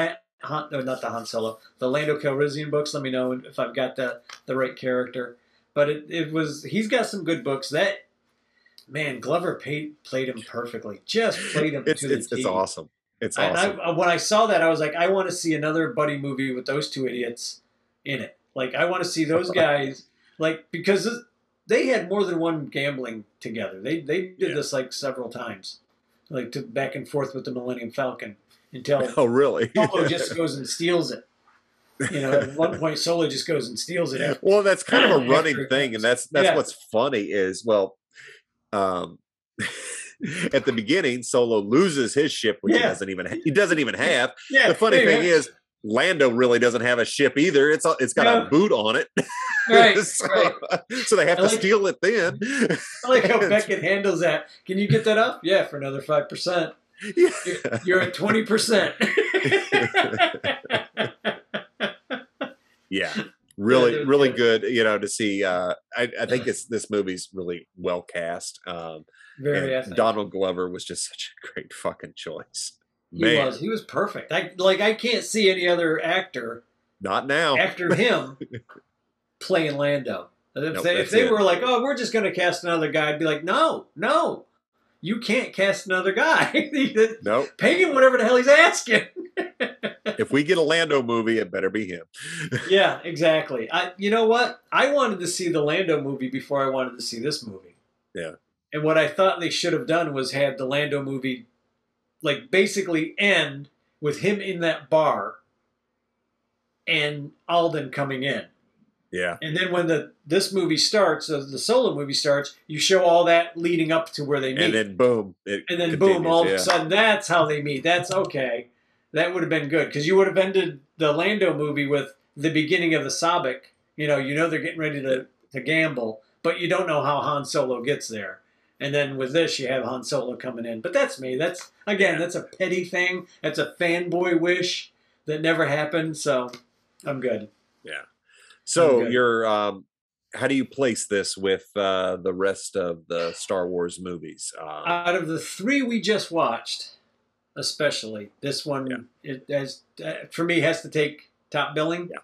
Han, no, not the Han Solo, the Lando Calrissian books. Let me know if I've got the the right character. But it, it was he's got some good books. That man, Glover paid, played him perfectly. Just played him it's, to it's, the It's awesome. It's awesome. I, when I saw that, I was like, I want to see another buddy movie with those two idiots in it. Like, I want to see those guys. like, because they had more than one gambling together. They they did yeah. this like several times, like to back and forth with the Millennium Falcon until oh really Solo just goes and steals it. You know, at one point Solo just goes and steals it. Well, that's kind of a running thing, and that's that's yeah. what's funny is well, um, at the beginning Solo loses his ship, which yeah. he doesn't even he doesn't even have. Yeah, the funny thing is. Lando really doesn't have a ship either. It's a, it's got a boot on it, right, so, right. so they have to steal it then. I like how Beckett handles that. Can you get that up? Yeah, for another five percent. Yeah. You're at 20%. yeah. Really, really good. You know, to see. Uh, I, I think it's this movie's really well cast. Um, Very. Donald Glover was just such a great fucking choice. Man. He was. He was perfect. I like. I can't see any other actor. Not now. After him, playing Lando. If nope, they, if they were like, "Oh, we're just going to cast another guy," I'd be like, "No, no, you can't cast another guy. nope. Pay him whatever the hell he's asking. if we get a Lando movie, it better be him. yeah, exactly. I, you know what? I wanted to see the Lando movie before I wanted to see this movie. Yeah. And what I thought they should have done was had the Lando movie, like basically end with him in that bar, and Alden coming in. Yeah. And then when the this movie starts, uh, the solo movie starts, you show all that leading up to where they meet. And then boom. and then boom, all yeah. of a sudden that's how they meet. That's okay. That would have been good because you would have ended the Lando movie with the beginning of the Sabacc. You know, you know they're getting ready to, to gamble, but you don't know how Han Solo gets there. And then with this, you have Han Solo coming in. But that's me. That's again, that's a petty thing. That's a fanboy wish that never happened. So I'm good. Yeah. So you're um, how do you place this with uh, the rest of the Star Wars movies? Um, Out of the three we just watched, especially this one, yeah. it has uh, for me has to take top billing. Yeah.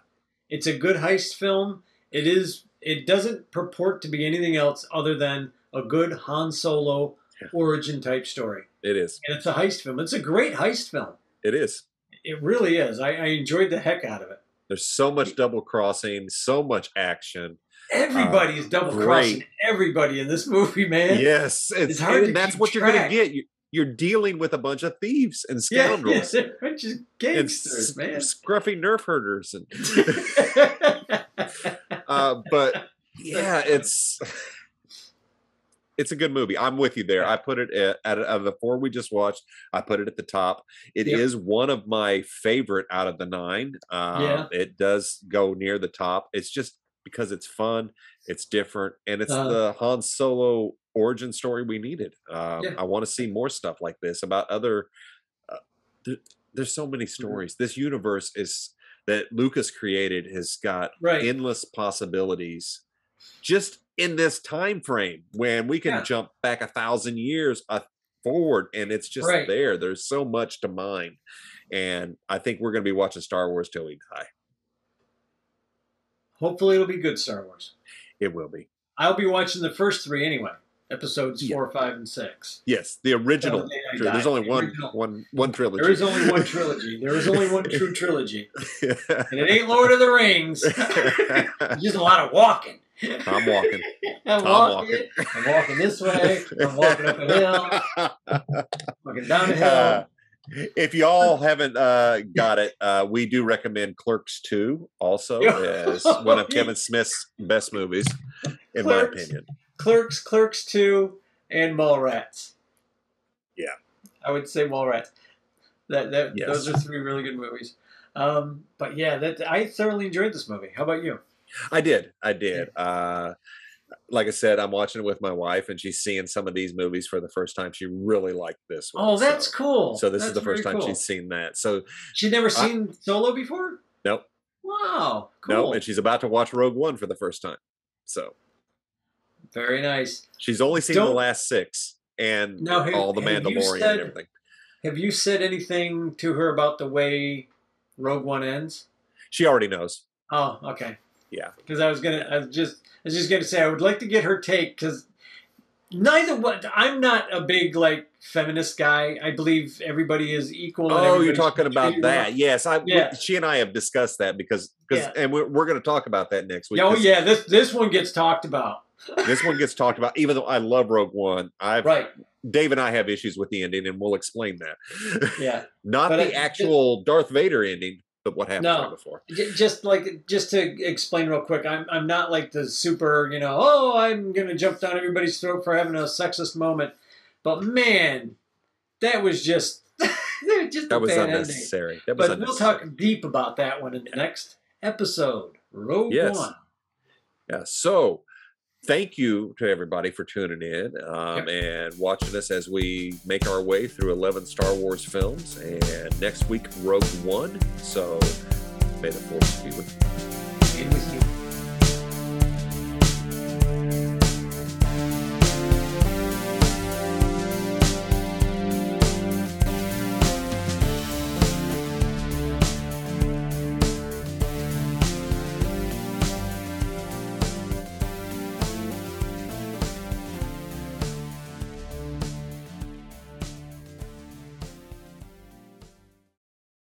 It's a good heist film. It is. It doesn't purport to be anything else other than a good Han Solo yeah. origin type story. It is, and it's a heist film. It's a great heist film. It is. It really is. I, I enjoyed the heck out of it. There's so much double crossing, so much action. Everybody's uh, double crossing everybody in this movie, man. Yes, it's, it's hard. And that's what track. you're going to get. You, you're dealing with a bunch of thieves and scoundrels. Yeah, yeah, just gangsters, and man. Scruffy nerf herders. And uh, but yeah, it's it's a good movie. I'm with you there. I put it at, at, of the four we just watched. I put it at the top. It yep. is one of my favorite out of the nine. Um, yeah. It does go near the top. It's just because it's fun, it's different, and it's uh, the Han Solo origin story we needed. Um, yeah. I want to see more stuff like this about other. Uh, there, there's so many mm-hmm. stories. Mm-hmm. This universe is that Lucas created has got right. endless possibilities. Just in this time frame when we can yeah. jump back a thousand years uh, forward and it's just right. there there's so much to mine and i think we're going to be watching star wars till we die hopefully it'll be good star wars it will be i'll be watching the first three anyway episodes yeah. four, five, and six. Yes, the original. There's only one, one, one trilogy. There is only one trilogy. There is only one true trilogy, and it ain't Lord of the Rings. just a lot of walking. I'm walking. I'm, walking. walking. I'm walking this way. I'm walking up a hill. walking down a hill. Uh, if y'all haven't uh, got it, uh, we do recommend Clerks 2 also as one of Kevin Smith's best movies, in Clerks, my opinion. Clerks, Clerks 2, and Mallrats. Yeah. I would say Mallrats. That, that yes. Those are three really good movies. Um, but yeah, that I thoroughly enjoyed this movie. How about you? I did. I did. Uh, like I said, I'm watching it with my wife, and she's seeing some of these movies for the first time. She really liked this one. Oh, that's so, cool. So this that's is the first time cool. she's seen that. So she'd never seen Solo before. Nope. Wow. Cool. Nope. And she's about to watch Rogue One for the first time. So very nice. She's only seen Don't, the last six and now, have, all the Mandalorian said, and everything. Have you said anything to her about the way Rogue One ends? She already knows. Oh, okay. Yeah. Because I was gonna, I was just, I was just gonna say, I would like to get her take because neither what I'm not a big like feminist guy. I believe everybody is equal. Oh, you're talking about that? Yes, I. Yeah. We, she and I have discussed that because because, yeah. and we're, we're going to talk about that next week. Oh yeah, this this one gets talked about. this one gets talked about, even though I love Rogue One. I've right. Dave and I have issues with the ending, and we'll explain that. Yeah, not but the I, actual Darth Vader ending, but what happened no, right before. Just like just to explain real quick, I'm I'm not like the super, you know, oh, I'm gonna jump down everybody's throat for having a sexist moment, but man, that was just just that was unnecessary. That was but unnecessary. we'll talk deep about that one in the next episode. Rogue yes. One. Yeah. So thank you to everybody for tuning in um, yep. and watching us as we make our way through 11 Star Wars films. And next week, Rogue One. So may the force be with you. With you.